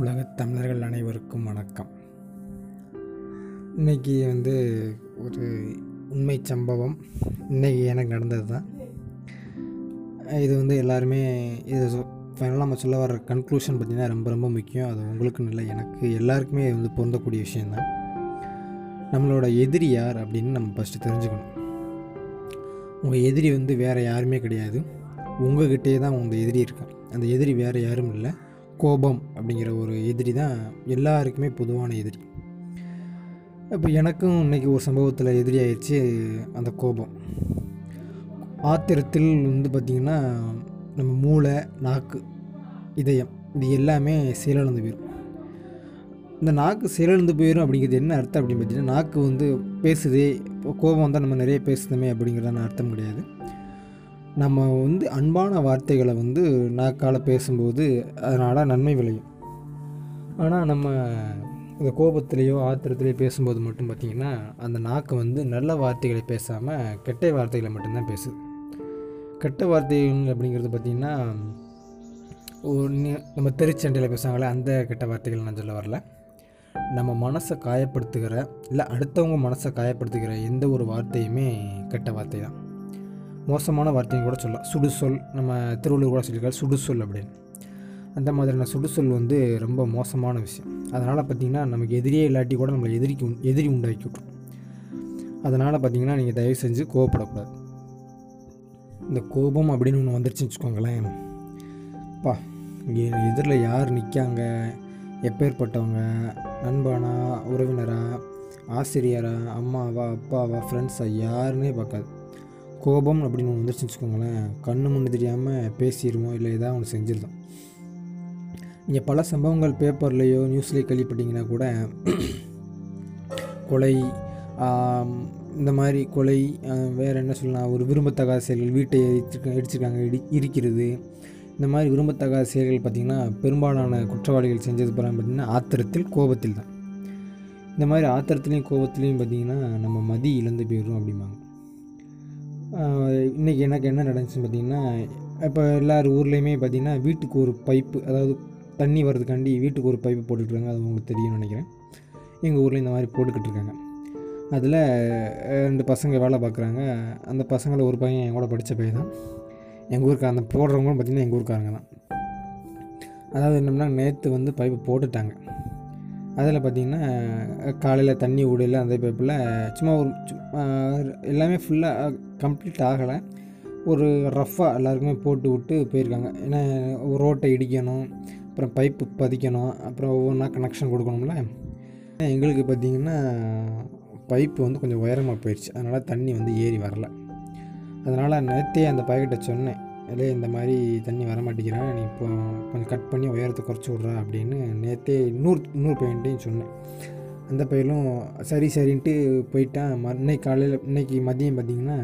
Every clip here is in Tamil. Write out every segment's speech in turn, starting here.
உலகத் தமிழர்கள் அனைவருக்கும் வணக்கம். இன்னைக்கு வந்து ஒரு உண்மை சம்பவம். இன்னைக்கு எனக்கு நடந்தது தான் இது வந்து எல்லாருமே இது ஃபைனலாக நம்ம சொல்ல வர கன்க்ளூஷன் பார்த்திங்கன்னா ரொம்ப ரொம்ப முக்கியம். அது உங்களுக்குன்னு இல்லை எனக்கு எல்லாருக்குமே வந்து பொருந்தக்கூடிய விஷயந்தான் நம்மளோட எதிரி யார் அப்படின்னு நம்ம ஃபஸ்ட்டு தெரிஞ்சுக்கணும். உங்கள் எதிரி வந்து வேறு யாருமே கிடையாது. உங்ககிட்டே தான் உங்கள் எதிரி இருக்கான் அந்த எதிரி வேறு யாரும் இல்லை. கோபம் அப்படிங்கிற ஒரு எதிரி தான் எல்லாருக்குமே பொதுவான எதிரி. இப்போ எனக்கும் இன்றைக்கி ஒரு சம்பவத்தில் எதிரி ஆயிடுச்சு அந்த கோபம். ஆத்திரத்தில் வந்து பார்த்திங்கன்னா நம்ம மூளை நாக்கு இதயம் இது எல்லாமே செயலிழந்து போயிடும் இந்த நாக்கு செயலிழந்து போயிடும் அப்படிங்கிறது என்ன அர்த்தம் அப்படின்னு பார்த்தீங்கன்னா நாக்கு வந்து பேசுதே இப்போ கோபம் தான் நம்ம நிறைய பேசுதுமே அப்படிங்கிறதான அர்த்தம் கிடையாது. நம்ம வந்து அன்பான வார்த்தைகளை வந்து நாக்கால் பேசும்போது அதனால் நன்மை விளையும். ஆனால் நம்ம இந்த கோபத்திலேயோ ஆத்திரத்திலேயோ பேசும்போது மட்டும் பார்த்திங்கன்னா அந்த நாக்கு வந்து நல்ல வார்த்தைகளை பேசாமல் கெட்ட வார்த்தைகளை மட்டும்தான் பேசுது. கெட்ட வார்த்தைகள் அப்படிங்கிறது பார்த்திங்கன்னா நம்ம தெருச்சண்டையில் பேசுவாங்களே அந்த கெட்ட வார்த்தைகள் நான் சொல்ல வரல. நம்ம மனசை காயப்படுத்துகிற இல்லை அடுத்தவங்க மனசை காயப்படுத்துகிற எந்த ஒரு வார்த்தையுமே கெட்ட வார்த்தை தான் மோசமான வார்த்தையும் கூட சொல்லலாம். சுடுசொல் நம்ம திருவள்ளுவர் கூட சொல்லியிருக்காரு சுடுசொல் அப்படின்னு. அந்த மாதிரியான சுடுசொல் வந்து ரொம்ப மோசமான விஷயம். அதனால் பார்த்திங்கன்னா நமக்கு எதிரியே இல்லாட்டி கூட நம்மளை எதிரிக்கு எதிரி உண்டாக்கி விட்ரும் அதனால் பார்த்திங்கன்னா நீங்கள் தயவு செஞ்சு கோவப்படக்கூடாது. இந்த கோபம் அப்படின்னு ஒன்று வந்துருச்சுன்னு வச்சுக்கோங்களேன். பா இங்கே எதிரில் யார் நிற்காங்க எப்பேற்பட்டவங்க நண்பனா உறவினரா? ஆசிரியரா? அம்மாவா அப்பாவா? ஃப்ரெண்ட்ஸா யாருன்னே பார்க்காது. கோபம் அப்படின்னு ஒன்று வந்துருச்சுன்னு வச்சுக்கோங்களேன் கண்ணு முன்னு தெரியாமல் பேசிடுவோம் இல்லை ஏதாவது ஒன்று செஞ்சிருந்தோம் நீங்கள் பல சம்பவங்கள் பேப்பர்லேயோ நியூஸ்லேயோ கேள்விப்பட்டீங்கன்னா கூட கொலை இந்த மாதிரி கொலை வேறு என்ன சொல்லலாம் ஒரு விரும்பத்தகாத செயல்கள் வீட்டை இடிச்சிருக்க இடிச்சிருக்காங்க இடி இருக்கிறது இந்த மாதிரி விரும்பத்தகாத செயல்கள் பார்த்திங்கன்னா பெரும்பாலான குற்றவாளிகள் செஞ்சது பிறகு பார்த்திங்கன்னா ஆத்திரத்தில் கோபத்தில் தான் இந்த மாதிரி ஆத்திரத்துலேயும் கோபத்துலேயும் பார்த்திங்கன்னா நம்ம மதி இழந்து போயிடும் அப்படிம்பாங்க. இன்றைக்கி எனக்கு என்ன நடந்துச்சுன்னு பார்த்தீங்கன்னா இப்போ எல்லார் ஊர்லேயுமே பார்த்தீங்கன்னா வீட்டுக்கு ஒரு பைப்பு அதாவது தண்ணி வர்றதுக்காண்டி வீட்டுக்கு ஒரு பைப்பு போட்டுட்ருக்காங்க. அது உங்களுக்கு தெரியும்னு நினைக்கிறேன். எங்கள் ஊரில் இந்த மாதிரி போட்டுக்கிட்டு இருக்காங்க அதில் ரெண்டு பசங்க வேலை பார்க்குறாங்க. அந்த பசங்களை ஒரு பையன் என் கூட படித்த பையன் தான். எங்கள் ஊருக்கு அந்த போடுறவங்களும் பார்த்திங்கன்னா எங்கள் ஊருக்காரங்க தான். அதாவது என்னம்னா நேற்று வந்து பைப்பு போட்டுட்டாங்க. அதில் பார்த்திங்கன்னா காலையில் தண்ணி விடல அந்த பைப்பில் சும்மா ஒரு எல்லாமே ஃபுல்லாக கம்ப்ளீட் ஆகலை. ஒரு ரஃப்பாக எல்லாருக்குமே போட்டு விட்டு போயிருக்காங்க. ஏன்னா ரோட்டை இடிக்கணும் அப்புறம் பைப்பு பதிக்கணும் அப்புறம் ஒவ்வொன்றா கனெக்ஷன் கொடுக்கணும்ல. எங்களுக்கு பார்த்திங்கன்னா பைப்பு வந்து கொஞ்சம் உயரமாக போயிடுச்சு. அதனால் தண்ணி வந்து ஏறி வரல. அதனால் நேற்றே அந்த பாக்கெட்டை சொன்னேன். இல்லை இந்த மாதிரி தண்ணி வர மாட்டேங்கிறான் நீ இப்போ கொஞ்சம் கட் பண்ணி உயரத்தை குறைச்சி விட்றா அப்படின்னு நேற்றே இன்னொரு இன்னொரு பையன்ட்டையும் சொன்னேன். அந்த பையலும் சரி சரின்ட்டு போயிட்டான். ம இன்னைக்கு காலையில் இன்னைக்கு மதியம் பார்த்தீங்கன்னா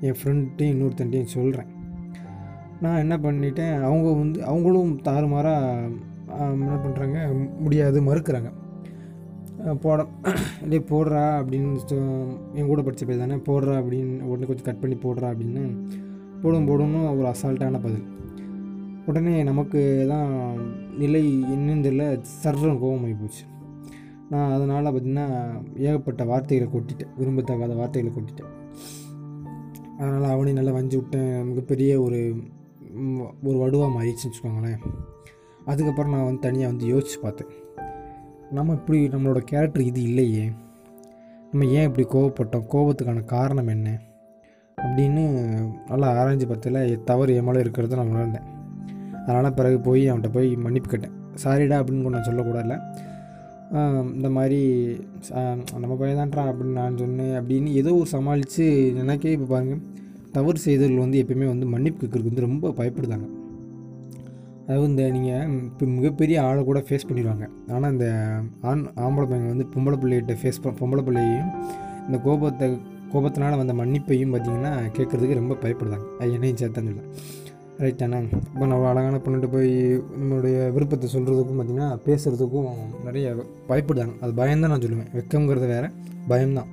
என் ஃப்ரெண்ட்டையும் இன்னொருத்தன்ட்டையும் சொல்கிறேன் நான் என்ன பண்ணிட்டேன் அவங்க வந்து அவங்களும் தாறுமாறாக என்ன பண்ணுறாங்க முடியாது மறுக்கிறாங்க. போட இல்லை போடுறா அப்படின்னு சொ- என் கூட படித்த பேர் தானே போடுறா அப்படின்னு உடனே கொஞ்சம் கட் பண்ணி போடுறா அப்படின்னு போடும் போடும்னு ஒரு அசால்ட்டான பதில். உடனே நமக்கு தான் நிலை என்னன்னு தெரியல சர்றம் கோபமாகி போச்சு. நான் அதனால் பார்த்திங்கன்னா ஏகப்பட்ட வார்த்தைகளை கொட்டிட்டேன். விரும்பத்தகாத வார்த்தைகளை கொட்டிட்டேன். அதனால் அவனையும் நல்லா வஞ்சி விட்டேன். மிகப்பெரிய ஒரு ஒரு வடுவாக மாறிடுச்சுன்னு வச்சுக்கோங்களேன். அதுக்கப்புறம் நான் வந்து தனியாக வந்து யோசித்து பார்த்தேன். நம்ம இப்படி நம்மளோட கேரக்டர் இது இல்லையே. நம்ம ஏன் இப்படி கோவப்பட்டோம்? கோபத்துக்கான காரணம் என்ன? அப்படின்னு நல்லா ஆராய்ஞ்சு பார்த்ததில் தவறு என் மேலே இருக்கிறத நான் உணர்ந்தேன் அதனால் பிறகு போய் அவன்கிட்ட போய் மன்னிப்பு கேட்டேன். சாரிடா அப்படின்னு கூட நான் சொல்லக்கூடாதுல இந்த மாதிரி நம்ம பையன் தான்டா அப்படின்னு நான் சொன்னேன் அப்படின்னு ஏதோ ஒரு சமாளித்து எனக்கே இப்போ பாருங்கள் தவறு செய்தவர்கள் வந்து எப்பயுமே வந்து மன்னிப்பு கேட்கறதுக்கு வந்து ரொம்ப பயப்படுதாங்க அதாவது இந்த நீங்கள் இப்போ மிகப்பெரிய ஆளை கூட ஃபேஸ் பண்ணிடுவாங்க. ஆனால் இந்த ஆண் ஆம்பளை பையன் வந்து பொம்பளை பிள்ளைகிட்ட ஃபேஸ் பொம்பளை பிள்ளையையும் இந்த கோபத்தை கோபத்தினால வந்த மன்னிப்பையும் பார்த்திங்கன்னா கேட்குறதுக்கு ரொம்ப பயப்படுதாங்க அது என்னையும் சேர்த்தான்னு இல்லை. ரைட் அண்ணா இப்போ நம்ம அழகான பொண்ணுகிட்ட போய் நம்மளுடைய விருப்பத்தை சொல்கிறதுக்கும் பார்த்திங்கன்னா பேசுகிறதுக்கும் நிறைய பயப்படுதாங்க அது பயம்தான் நான் சொல்லுவேன். வெக்கங்கிறது வேறு பயம்தான்.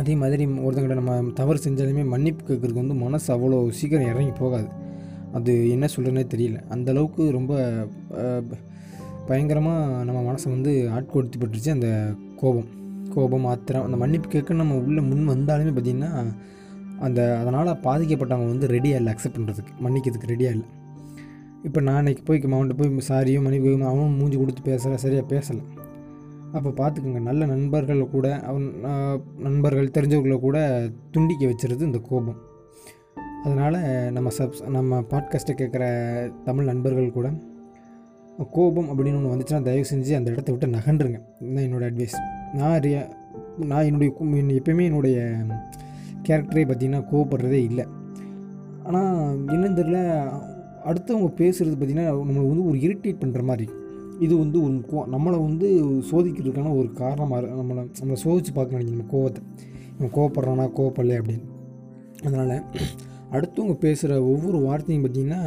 அதே மாதிரி ஒருத்தங்கிட்ட நம்ம தவறு செஞ்சாலுமே மன்னிப்பு கேட்குறதுக்கு வந்து மனசு அவ்வளோ சீக்கிரம் இறங்கி போகாது. அது என்ன சொல்கிறேனே தெரியல. அந்த அளவுக்கு ரொம்ப பயங்கரமாக நம்ம மனசை வந்து ஆட்கொடுத்து பட்டுருச்சு அந்த கோபம். கோபம் ஆத்திரம் அந்த மன்னிப்பு கேட்க நம்ம உள்ளே முன் வந்தாலுமே பார்த்திங்கன்னா அந்த அதனால் பாதிக்கப்பட்டவங்க வந்து ரெடியாக இல்லை அக்செப்ட் பண்ணுறதுக்கு மன்னிக்கிறதுக்கு ரெடியாக இல்லை. இப்போ நான் அன்றைக்கி போய் அவன்கிட்ட போய் சாரியும் மன்னிப்பு அவனும் மூஞ்சி கொடுத்து பேசலை சரியாக பேசலை. அப்போ பார்த்துக்கோங்க நல்ல நண்பர்கள் கூட அவன் நண்பர்கள் தெரிஞ்சவர்களை கூட துண்டிக்க வச்சுருது இந்த கோபம். அதனால் நம்ம சப்ஸ் நம்ம பாட்காஸ்ட்டை கேட்குற தமிழ் நண்பர்கள் கூட கோபம் அப்படின்னு ஒன்று வந்துச்சுன்னா தயவு செஞ்சு அந்த இடத்த விட்டு நகன்றுங்க. இதுதான் என்னோடய அட்வைஸ் நான் ரியா நான் என்னுடைய எப்போயுமே எப்பயுமே என்னுடைய கேரக்டரே பார்த்திங்கன்னா கோவப்படுறதே இல்லை. ஆனால் என்னன்னு தெரியல அடுத்தவங்க பேசுகிறது பார்த்திங்கன்னா நம்மளை வந்து ஒரு இரிட்டேட் பண்ணுற மாதிரி. இது வந்து ஒரு கோ நம்மளை வந்து சோதிக்கிறதுக்கான ஒரு காரணமாக நம்மளை நம்மளை சோதிச்சு பார்க்க நினைக்கணும் நம்ம கோவத்தை இவன் கோவப்படுறானா கோவப்படலை அப்படின்னு. அதனால் அடுத்தவங்க பேசுகிற ஒவ்வொரு வார்த்தையும் பார்த்திங்கன்னா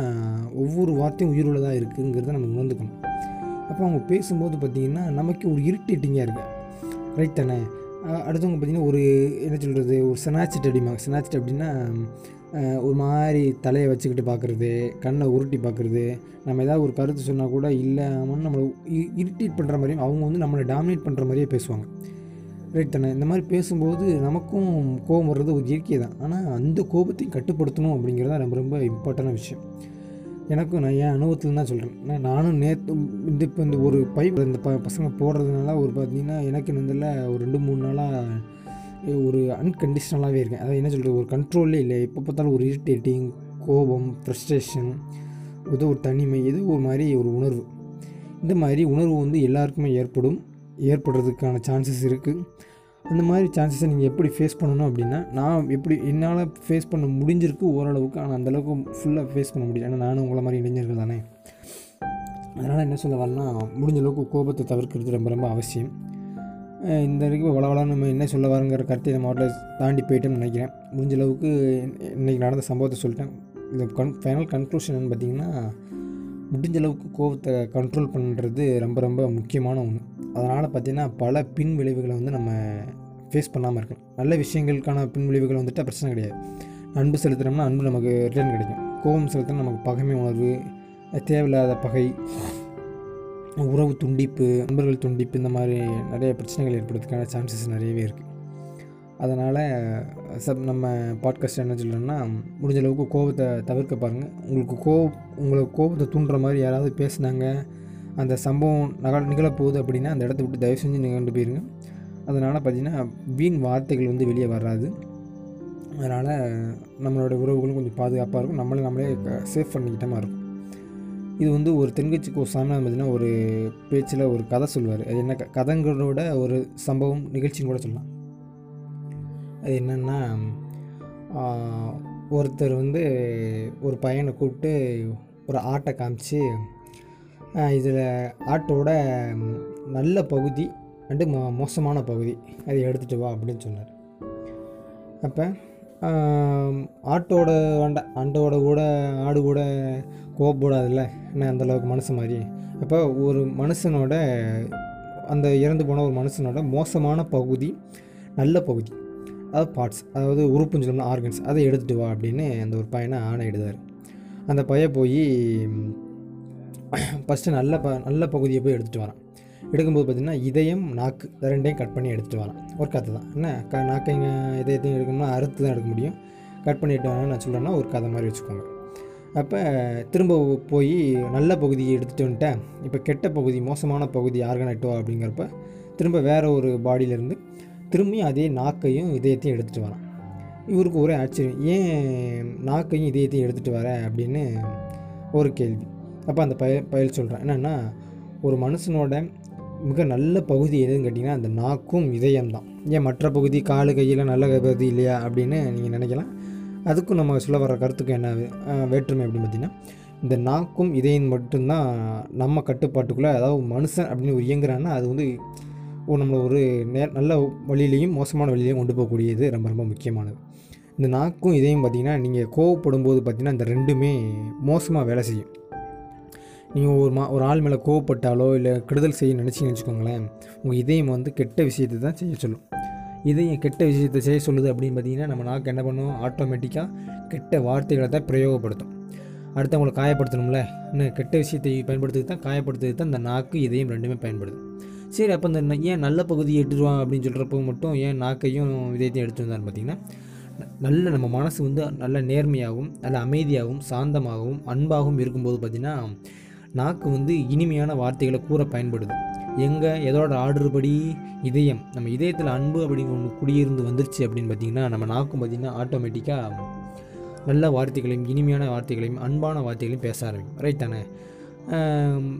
ஒவ்வொரு வார்த்தையும் உயிருள்ளதாக இருக்குங்கிறத நம்ம உணர்ந்துக்கணும். அப்போ அவங்க பேசும்போது பார்த்திங்கன்னா நமக்கு ஒரு இரிட்டேட்டிங்காக இருக்குது ரைட் தானே? அடுத்தவங்க பார்த்திங்கன்னா ஒரு என்ன சொல்கிறது ஒரு செனாச்சிட் அடிமா செனாச்சிட் அப்படின்னா ஒரு மாதிரி தலையை வச்சுக்கிட்டு பார்க்குறது கண்ணை உருட்டி பார்க்குறது நம்ம ஏதாவது ஒரு கருத்து சொன்னால் கூட இல்லாமல் நம்மளை இரிட்டேட் பண்ணுற மாதிரியும் அவங்க வந்து நம்மளை டாமினேட் பண்ணுற மாதிரியே பேசுவாங்க. ரைட் தானே? இந்த மாதிரி பேசும்போது நமக்கும் கோபம் வர்றது ஒரு இயற்கை தான். ஆனால் அந்த கோபத்தையும் கட்டுப்படுத்தணும் அப்படிங்கிறது தான் ரொம்ப ரொம்ப இம்பார்ட்டண்டான விஷயம். எனக்கும் நான் என் அனுபவத்தில் தான் சொல்கிறேன் நானும் நேற்று இந்த இப்போ இந்த ஒரு பைப் இந்த ப பசங்க போடுறதுனால ஒரு பார்த்தீங்கன்னா எனக்கு இதில் ஒரு ரெண்டு மூணு நாளாக ஒரு அன்கண்டிஷனலாகவே இருக்கேன். அதாவது என்ன சொல்கிறது ஒரு கண்ட்ரோல்லே இல்லை. எப்போ பார்த்தாலும் ஒரு இரிட்டேட்டிங் கோபம் ஃப்ரஸ்ட்ரேஷன் ஏதோ ஒரு தனிமை ஏதோ ஒரு மாதிரி ஒரு உணர்வு. இந்த மாதிரி உணர்வு வந்து எல்லாருக்குமே ஏற்படும். ஏற்படுறதுக்கான சான்சஸ் இருக்குது அந்த மாதிரி சான்சஸை நீங்கள் எப்படி ஃபேஸ் பண்ணணும் அப்படின்னா நான் எப்படி என்னால் ஃபேஸ் பண்ண முடிஞ்சிருக்கு ஓரளவுக்கு ஆனால் அந்தளவுக்கு ஃபுல்லாக ஃபேஸ் பண்ண முடியல. ஏன்னா நானும் உங்களை மாதிரி இளைஞர்கள் தானே. அதனால் என்ன சொல்ல வரேன்னா முடிஞ்ச அளவுக்கு கோபத்தை தவிர்க்கிறது ரொம்ப ரொம்ப அவசியம். இந்த வரைக்கும் வளவள நம்ம என்ன சொல்ல வரங்கிற கருத்தை நம்ம அவட்டில் தாண்டி போயிட்டோம்னு நினைக்கிறேன். முடிஞ்ச அளவுக்கு இன்றைக்கி நடந்த சம்பவத்தை சொல்லிட்டேன். இந்த கன் ஃபைனல் கன்க்ளூஷன் பார்த்தீங்கன்னா முடிஞ்ச அளவுக்கு கோபத்தை கண்ட்ரோல் பண்ணுறது ரொம்ப ரொம்ப முக்கியமான ஒன்று அதனால் பார்த்திங்கன்னா பல பின் விளைவுகளை வந்து நம்ம ஃபேஸ் பண்ணாமல் இருக்கணும். நல்ல விஷயங்களுக்கான பின் விளைவுகள் வந்துட்டு பிரச்சனை கிடையாது. அன்பு செலுத்துனோம்னா அன்பு நமக்கு ரிட்டர்ன் கிடைக்கும். கோபம் செலுத்தினா நமக்கு பகைமை உணர்வு தேவையில்லாத பகை உறவு துண்டிப்பு நண்பர்கள் துண்டிப்பு இந்த மாதிரி நிறைய பிரச்சனைகள் ஏற்படுறதுக்கான சான்சஸ் நிறையவே இருக்குது அதனால் சப் நம்ம பாட்காஸ்ட் என்ன சொல்லணும்னா முடிஞ்ச அளவுக்கு கோபத்தை தவிர்க்க பாருங்கள் உங்களுக்கு கோ உங்களுக்கு கோபத்தை தூண்டுற மாதிரி யாராவது பேசுனாங்க அந்த சம்பவம் நகல் நிகழப்போகுது அப்படின்னா அந்த இடத்த விட்டு தயவு செஞ்சு நிகழ்ந்து போயிருங்க. அதனால் பார்த்திங்கன்னா வீண் வார்த்தைகள் வந்து வெளியே வராது. அதனால் நம்மளோட உறவுகளும் கொஞ்சம் பாதுகாப்பாக இருக்கும். நம்மளே நம்மளே சேஃப் பண்ணிக்கிட்ட மாதிரி இருக்கும். இது வந்து ஒரு தென்கட்சிக்கு ஒரு சாமியார் பார்த்தீங்கன்னா ஒரு பேச்சில் ஒரு கதை சொல்லுவார். அது என்ன க- கதைங்களோட ஒரு சம்பவம் நிகழ்ச்சின்னு கூட சொல்லலாம். அது என்னென்னா ஒருத்தர் வந்து ஒரு பையனை கூப்பிட்டு ஒரு ஆட்டை காமிச்சு இதில் ஆட்டோட நல்ல பகுதி அண்டு மோ மோசமான பகுதி அதை எடுத்துகிட்டு வா அப்படின்னு சொன்னார். அப்போ ஆட்டோட ஆண்ட ஆண்டோட கூட ஆடு கூட கோவப்படாதுல்ல என்ன அந்தளவுக்கு மனுஷன் மாதிரி அப்போ ஒரு மனுஷனோட அந்த இறந்து போன ஒரு மனுஷனோட மோசமான பகுதி நல்ல பகுதி. அதாவது பார்ட்ஸ் அதாவது உறுப்புன்னு சொல்லணும்னா ஆர்கன்ஸ் அதை எடுத்துகிட்டு வா அப்படின்னு அந்த ஒரு பையனை ஆணையிடுதார் அந்த பையன் போய் ஃபஸ்ட்டு நல்ல ப நல்ல பகுதியை போய் எடுத்துகிட்டு வரான். எடுக்கும்போது பார்த்திங்கன்னா இதயம் நாக்கு ரெண்டையும் கட் பண்ணி எடுத்துகிட்டு வரான். ஒரு கதை தான். என்ன? க நாக்கைங்க இதயத்தையும் எடுக்கணும்னா அறுத்து தான் எடுக்க முடியும். கட் பண்ணிட்டு வரேன்னு நான் சொல்கிறேன்னா ஒரு கதை மாதிரி வச்சுக்கோங்க. அப்போ திரும்ப போய் நல்ல பகுதியை எடுத்துகிட்டு வந்துட்டேன். இப்போ கெட்ட பகுதி மோசமான பகுதி ஆர்கனைட்டோ அப்படிங்கிறப்ப திரும்ப வேறு ஒரு பாடியிலேருந்து திரும்பியும் அதே நாக்கையும் இதயத்தையும் எடுத்துகிட்டு வரான். இவருக்கு ஒரே ஆச்சரியம் ஏன் நாக்கையும் இதயத்தையும் எடுத்துகிட்டு வர? அப்படின்னு ஒரு கேள்வி. அப்போ அந்த பய பயல் சொல்கிறேன் என்னென்னா ஒரு மனுஷனோட மிக நல்ல பகுதி எதுன்னு கேட்டிங்கன்னா அந்த நாக்கும் இதயம் தான் ஏன் மற்ற பகுதி காலு கையில் நல்ல பகுதி இல்லையா? அப்படின்னு நீங்கள் நினைக்கலாம். அதுக்கும் நம்ம சொல்ல வர கருத்துக்கும் என்ன வேற்றுமை அப்படின்னு பார்த்திங்கன்னா இந்த நாக்கும் இதயம் மட்டும்தான் நம்ம கட்டுப்பாட்டுக்குள்ளே அதாவது மனுஷன் அப்படின்னு ஒரு இயங்குறான்னா அது வந்து நம்மளை ஒரு நே நல்ல வழியிலையும் மோசமான வழியிலையும் கொண்டு போகக்கூடியது ரொம்ப ரொம்ப முக்கியமானது. இந்த நாக்கும் இதையும் பார்த்தீங்கன்னா நீங்கள் கோவப்படும் போது பார்த்திங்கன்னா இந்த ரெண்டுமே மோசமாக வேலை செய்யும். நீங்கள் ஒரு மா ஒரு ஆள் மேலே கோவப்பட்டாலோ இல்லை கெடுதல் செய்ய நினச்சிங்கன்னு வச்சுக்கோங்களேன் உங்கள் இதயம் வந்து கெட்ட விஷயத்தை தான் செய்ய சொல்லும். இதயம் கெட்ட விஷயத்தை செய்ய சொல்லுது அப்படின்னு பார்த்தீங்கன்னா நம்ம நாக்கு என்ன பண்ணும்? ஆட்டோமேட்டிக்காக கெட்ட வார்த்தைகளை தான் பிரயோகப்படுத்தும். அடுத்தவங்களை காயப்படுத்தணும்ல. இன்னும் கெட்ட விஷயத்தை பயன்படுத்துறது தான் காயப்படுத்துறது தான் இந்த நாக்கு இதயம் ரெண்டுமே பயன்படுது. சரி அப்போ இந்த ஏன் நல்ல பகுதியை எடுத்துருவான் அப்படின்னு சொல்கிறப்போ மட்டும் ஏன் நாக்கையும் இதயத்தையும் எடுத்து வந்தான்னு பார்த்தீங்கன்னா நல்ல நம்ம மனசு வந்து நல்ல நேர்மையாகவும் நல்ல அமைதியாகவும் சாந்தமாகவும் அன்பாகவும் இருக்கும்போது பார்த்திங்கன்னா நாக்கு வந்து இனிமையான வார்த்தைகளை கூற பயன்படுது. எங்கே எதோட ஆர்டர் படி இதயம் நம்ம இதயத்தில் அன்பு அப்படிங்கிற ஒன்று குடியிருந்து வந்துருச்சு அப்படின்னு பார்த்திங்கன்னா நம்ம நாக்கும் பார்த்திங்கன்னா ஆட்டோமேட்டிக்காக நல்ல வார்த்தைகளையும் இனிமையான வார்த்தைகளையும் அன்பான வார்த்தைகளையும் பேச ஆரம்பிக்கும். ரைட் தானே?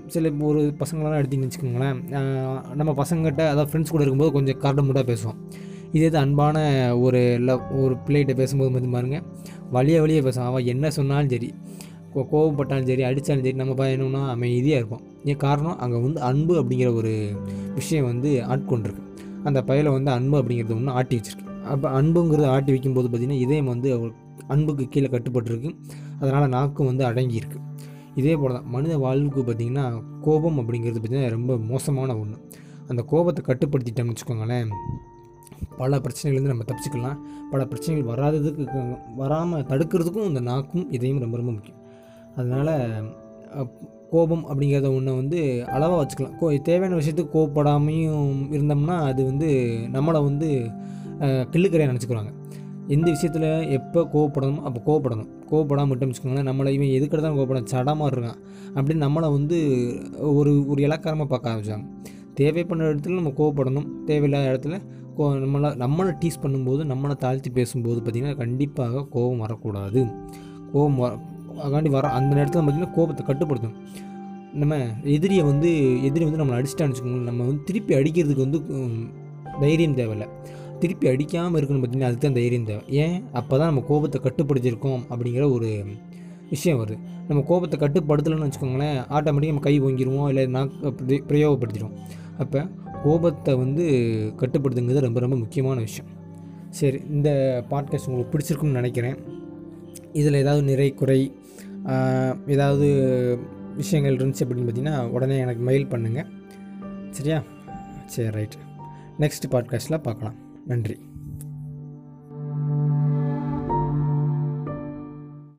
சில ஒரு பசங்களெல்லாம் எடுத்தீங்கன்னு வச்சுக்கோங்களேன். நம்ம பசங்கள்கிட்ட அதாவது ஃப்ரெண்ட்ஸ் கூட இருக்கும்போது கொஞ்சம் கரடு முட்டாக பேசுவோம். இதே இது அன்பான ஒரு லவ் ஒரு பிள்ளைகிட்ட பேசும்போது மட்டும் பாருங்க வழியே வழியே பேசுவோம். அவன் என்ன சொன்னாலும் சரி கோ- கோவப்பட்டாலும் சரி அடித்தாலும் சரி நம்ம பயணம்னா அமைதியாக இருப்போம். ஏன் காரணம்? அங்கே வந்து அன்பு அப்படிங்கிற ஒரு விஷயம் வந்து ஆட்கொண்டிருக்கு. அந்த பயில வந்து அன்பு அப்படிங்கிறது ஒன்று ஆட்டி வச்சிருக்கு. அப்போ அன்புங்கிறது ஆட்டி வைக்கும்போது பார்த்திங்கன்னா இதயம் வந்து அன்புக்கு கீழே கட்டுப்பட்டிருக்கு. அதனால் நாக்கும் வந்து அடங்கியிருக்கு. இதே போல் தான் மனித வாழ்வுக்கு பார்த்திங்கன்னா கோபம் அப்படிங்கிறது பார்த்திங்கன்னா ரொம்ப மோசமான ஒன்று அந்த கோபத்தை கட்டுப்படுத்திட்டோம்னு வச்சுக்கோங்களேன் பல பிரச்சனைகள்லேருந்து நம்ம தப்பிச்சுக்கலாம். பல பிரச்சனைகள் வராததுக்கு வராமல் தடுக்கிறதுக்கும் இந்த நாக்கும் இதையும் ரொம்ப ரொம்ப முக்கியம். அதனால் கோபம் அப்படிங்கிறத ஒன்றை வந்து அளவாக வச்சுக்கலாம். கோ தேவையான விஷயத்துக்கு கோபப்படாமையும் இருந்தோம்னா அது வந்து நம்மளை வந்து கிள்ளுக்கரையாக நினச்சிக்கிறாங்க எந்த விஷயத்தில் எப்போ கோவப்படணும்? அப்போ கோவப்படணும். கோவப்படாமல் மட்டும் வச்சுக்கோங்களேன் நம்மளை இவன் எதுக்கிட்ட தான் கோவப்படும் சடமாக இருக்கான். அப்படின்னு நம்மளை வந்து ஒரு ஒரு இலக்காரமாக பார்க்க ஆரம்பிச்சாங்க. தேவைப்படுற இடத்துல நம்ம கோவப்படணும். தேவையில்லாத இடத்துல கோ நம்மளை நம்மளை டீஸ் பண்ணும்போது நம்மளை தாழ்த்தி பேசும்போது பார்த்திங்கன்னா கண்டிப்பாக கோபம் வரக்கூடாது. கோபம் வர அதாண்டி வர அந்த நேரத்தில் பார்த்திங்கன்னா கோபத்தை கட்டுப்படுத்தணும். நம்ம எதிரியை வந்து எதிரி வந்து நம்மளை அடிச்சிட்டான்னு வச்சுக்கோங்களேன் நம்ம வந்து திருப்பி அடிக்கிறதுக்கு வந்து தைரியம் தேவையில்லை. திருப்பி அடிக்காமல் இருக்கணும் பார்த்தீங்கன்னா அதுக்கு தான் தைரியம் தேவை. ஏன்? அப்போ தான் நம்ம கோபத்தை கட்டுப்படுத்தியிருக்கோம் அப்படிங்கிற ஒரு விஷயம் வருது. நம்ம கோபத்தை கட்டுப்படுத்தலைன்னு வச்சுக்கோங்களேன் ஆட்டோமேட்டிக்காக நம்ம கை ஓங்கிடுவோம் இல்லை நான் பிரயோகப்படுத்திடுவோம். அப்போ கோபத்தை வந்து கட்டுப்படுத்துங்கிறது ரொம்ப ரொம்ப முக்கியமான விஷயம். சரி இந்த பாட்காஸ்ட் உங்களுக்கு பிடிச்சிருக்குன்னு நினைக்கிறேன். இதில் ஏதாவது நிறை குறை ஏதாவது விஷயங்கள் இருந்துச்சு அப்படின்னு பார்த்தீங்கன்னா உடனே எனக்கு மெயில் பண்ணுங்கள் சரியா? சரி ரைட் நெக்ஸ்ட் பாட்காஸ்ட்டில் பார்க்கலாம். நன்றி.